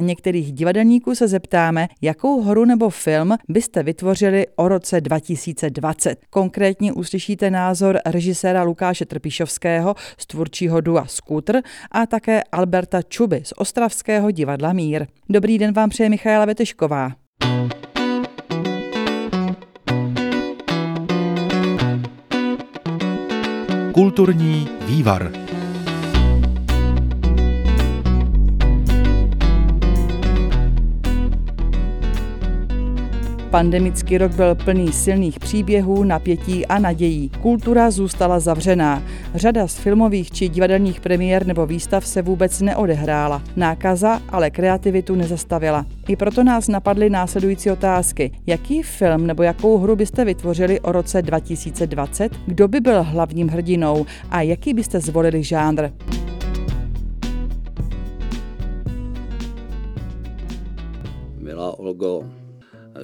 Některých divadelníků se zeptáme, jakou hru nebo film byste vytvořili o roce 2020. Konkrétně uslyšíte názor režiséra Lukáše Trpišovského z tvůrčího dua Scooter a také Alberta Čuby z Ostravského divadla Mír. Dobrý den vám přeje Michaela Vetešková. Kulturní vývar. Pandemický rok byl plný silných příběhů, napětí a nadějí. Kultura zůstala zavřená. Řada z filmových či divadelních premiér nebo výstav se vůbec neodehrála. Nákaza ale kreativitu nezastavila. I proto nás napadly následující otázky. Jaký film nebo jakou hru byste vytvořili o roce 2020? Kdo by byl hlavním hrdinou? A jaký byste zvolili žánr? Milá Olgo,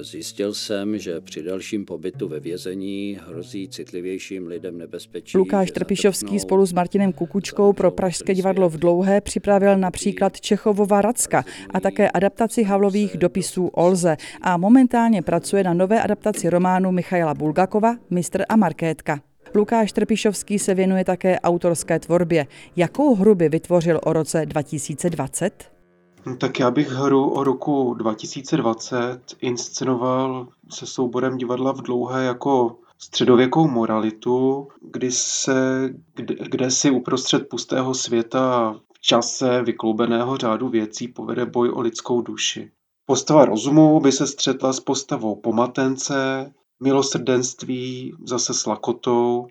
Zjistil jsem, že při dalším pobytu ve vězení hrozí citlivějším lidem nebezpečí. Lukáš Trpišovský spolu s Martinem Kukučkou pro Pražské divadlo v Dlouhé připravil například Čechovova Racka a také adaptaci Havlových dopisů Olze a momentálně pracuje na nové adaptaci románu Michaila Bulgakova Mistr a Markétka. Lukáš Trpišovský se věnuje také autorské tvorbě. Jakou hru by vytvořil o roce 2020? No, tak já bych hru o roku 2020 inscenoval se souborem divadla v dlouhé jako středověkou moralitu, kdy se, kde, kde si uprostřed pustého světa v čase vykloubeného řádu věcí povede boj o lidskou duši. Postava rozumu by se střetla s postavou pomatence, milosrdenství zase s lakotou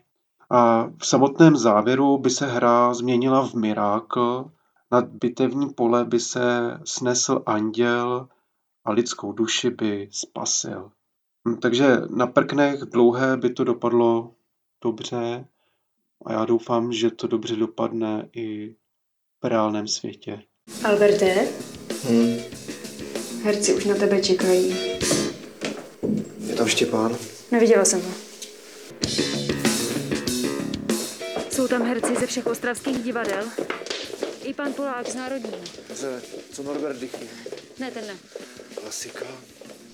a v samotném závěru by se hra změnila v mirákl, nad bitevní pole by se snesl anděl a lidskou duši by spasil. Hm, takže na prknech dlouhé by to dopadlo dobře a já doufám, že to dobře dopadne i v reálném světě. Alberte? Hmm. Herci už na tebe čekají. Je tam Štěpán? Neviděla jsem ho. Jsou tam herci ze všech ostravských divadel. I pan Polák z Národního. Ze, co Norbert Dichy? Ne, ten ne. Klasika.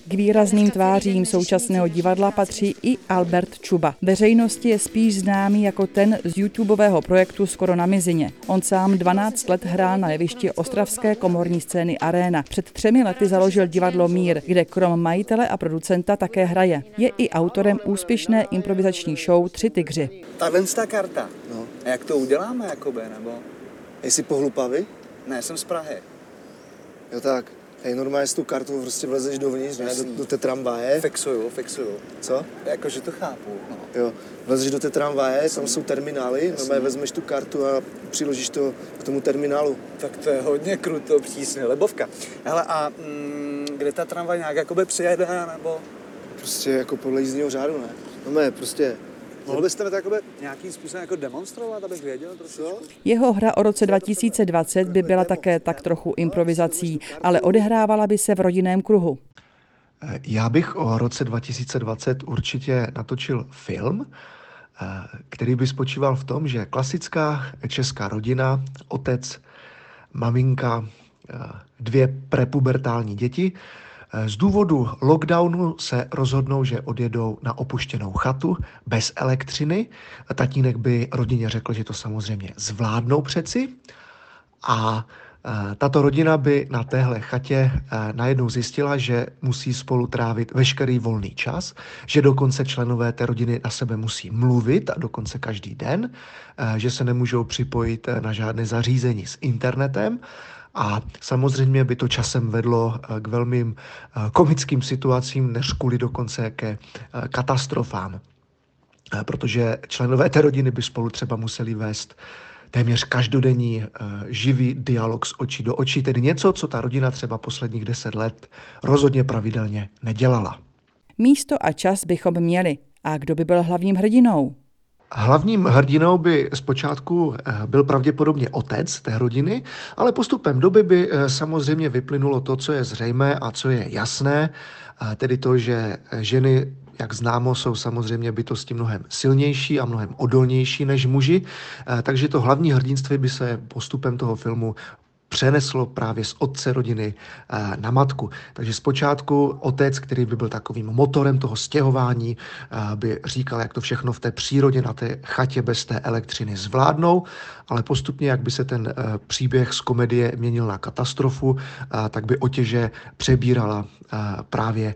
K výrazným tvářím současného divadla patří i Albert Čuba. Veřejnosti je spíš známý jako ten z YouTubeového projektu Skoro na mizině. On sám 12 let hrál na jevišti ostravské komorní scény Arena. Před třemi lety založil divadlo Mír, kde krom majitele a producenta také hraje. Je i autorem úspěšné improvizační show Tři tygři. Ta karta. No. A jak to uděláme, jakoby, nebo? Jsi pohlupavý? Ne, jsem z Prahy. Jo tak, hej, normálně s tu kartou prostě vlezeš dovnitř, ne, do, do té tramvaje. Fixuju, fixuju. Co? Jakože to chápu, no. Jo, vlezeš do té tramvaje, tam jsou terminály, Jasný. normálně vezmeš tu kartu a přiložíš to k tomu terminálu. Tak to je hodně kruto, přísně, lebovka. Hele, a mm, kde ta tramvaj nějak jakoby přijede, nebo? Prostě jako podle jízdního řádu, ne? No prostě Mohl byste mi to jakoby nějakým způsobem jako demonstrovat, abych věděl trošičku? Jeho hra o roce 2020 by byla také tak trochu improvizací, ale odehrávala by se v rodinném kruhu. Já bych o roce 2020 určitě natočil film, který by spočíval v tom, že klasická česká rodina, otec, maminka, dvě prepubertální děti z důvodu lockdownu se rozhodnou, že odjedou na opuštěnou chatu bez elektřiny. Tatínek by rodině řekl, že to samozřejmě zvládnou přeci. A e, tato rodina by na téhle chatě e, najednou zjistila, že musí spolu trávit veškerý volný čas, že dokonce členové té rodiny na sebe musí mluvit a dokonce každý den, e, že se nemůžou připojit na žádné zařízení s internetem a samozřejmě by to časem vedlo eh, k velmi eh, komickým situacím, než kvůli dokonce ke eh, katastrofám. Protože členové té rodiny by spolu třeba museli vést téměř každodenní živý dialog z očí do očí, tedy něco, co ta rodina třeba posledních deset let rozhodně pravidelně nedělala. Místo a čas bychom měli. A kdo by byl hlavním hrdinou? Hlavním hrdinou by zpočátku eh, byl pravděpodobně otec té rodiny, ale postupem doby by eh, samozřejmě vyplynulo to, co je zřejmé a co je jasné, tedy to, že ženy jak známo, jsou samozřejmě bytosti mnohem silnější a mnohem odolnější než muži, eh, takže to hlavní hrdinství by se postupem toho filmu přeneslo právě z otce rodiny na matku. Takže zpočátku otec, který by byl takovým motorem toho stěhování, by říkal, jak to všechno v té přírodě na té chatě bez té elektřiny zvládnou, ale postupně, jak by se ten příběh z komedie měnil na katastrofu, tak by otěže přebírala právě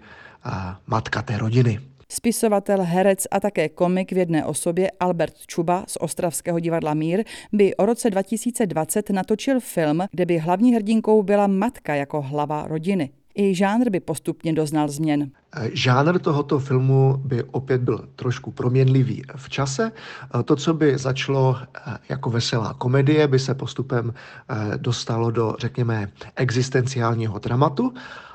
matka té rodiny. Spisovatel, herec a také komik v jedné osobě Albert Čuba z Ostravského divadla Mír by o roce 2020 natočil film, kde by hlavní hrdinkou byla matka jako hlava rodiny. I žánr by postupně doznal změn. Žánr tohoto filmu by opět byl trošku proměnlivý v čase. To, co by začalo eh, jako veselá komedie, by se postupem eh, dostalo do, řekněme, existenciálního dramatu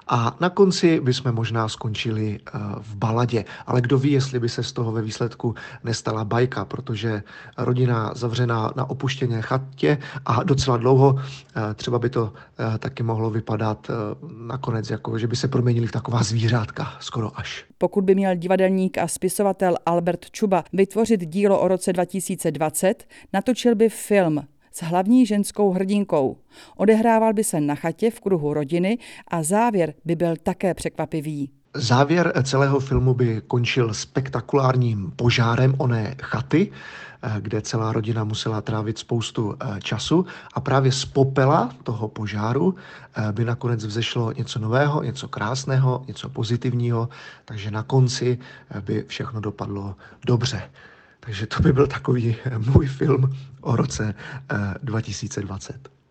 a na konci bychom možná skončili eh, v baladě. Ale kdo ví, jestli by se z toho ve výsledku nestala bajka, protože rodina zavřená na opuštěné chatě a docela dlouho třeba by to taky mohlo vypadat nakonec, jako že by se proměnili v taková zvířátka, skoro až. Pokud by měl divadelník a spisovatel Albert Čuba vytvořit dílo o roce 2020, natočil by film s hlavní ženskou hrdinkou. Odehrával by se na chatě v kruhu rodiny a závěr by byl také překvapivý. Závěr celého filmu by končil spektakulárním požárem oné chaty, kde celá rodina musela trávit spoustu eh, času a právě z popela toho požáru eh, by nakonec vzešlo něco nového, něco krásného, něco pozitivního, takže na konci eh, by všechno dopadlo dobře. Takže to by byl takový můj film o roce 2020.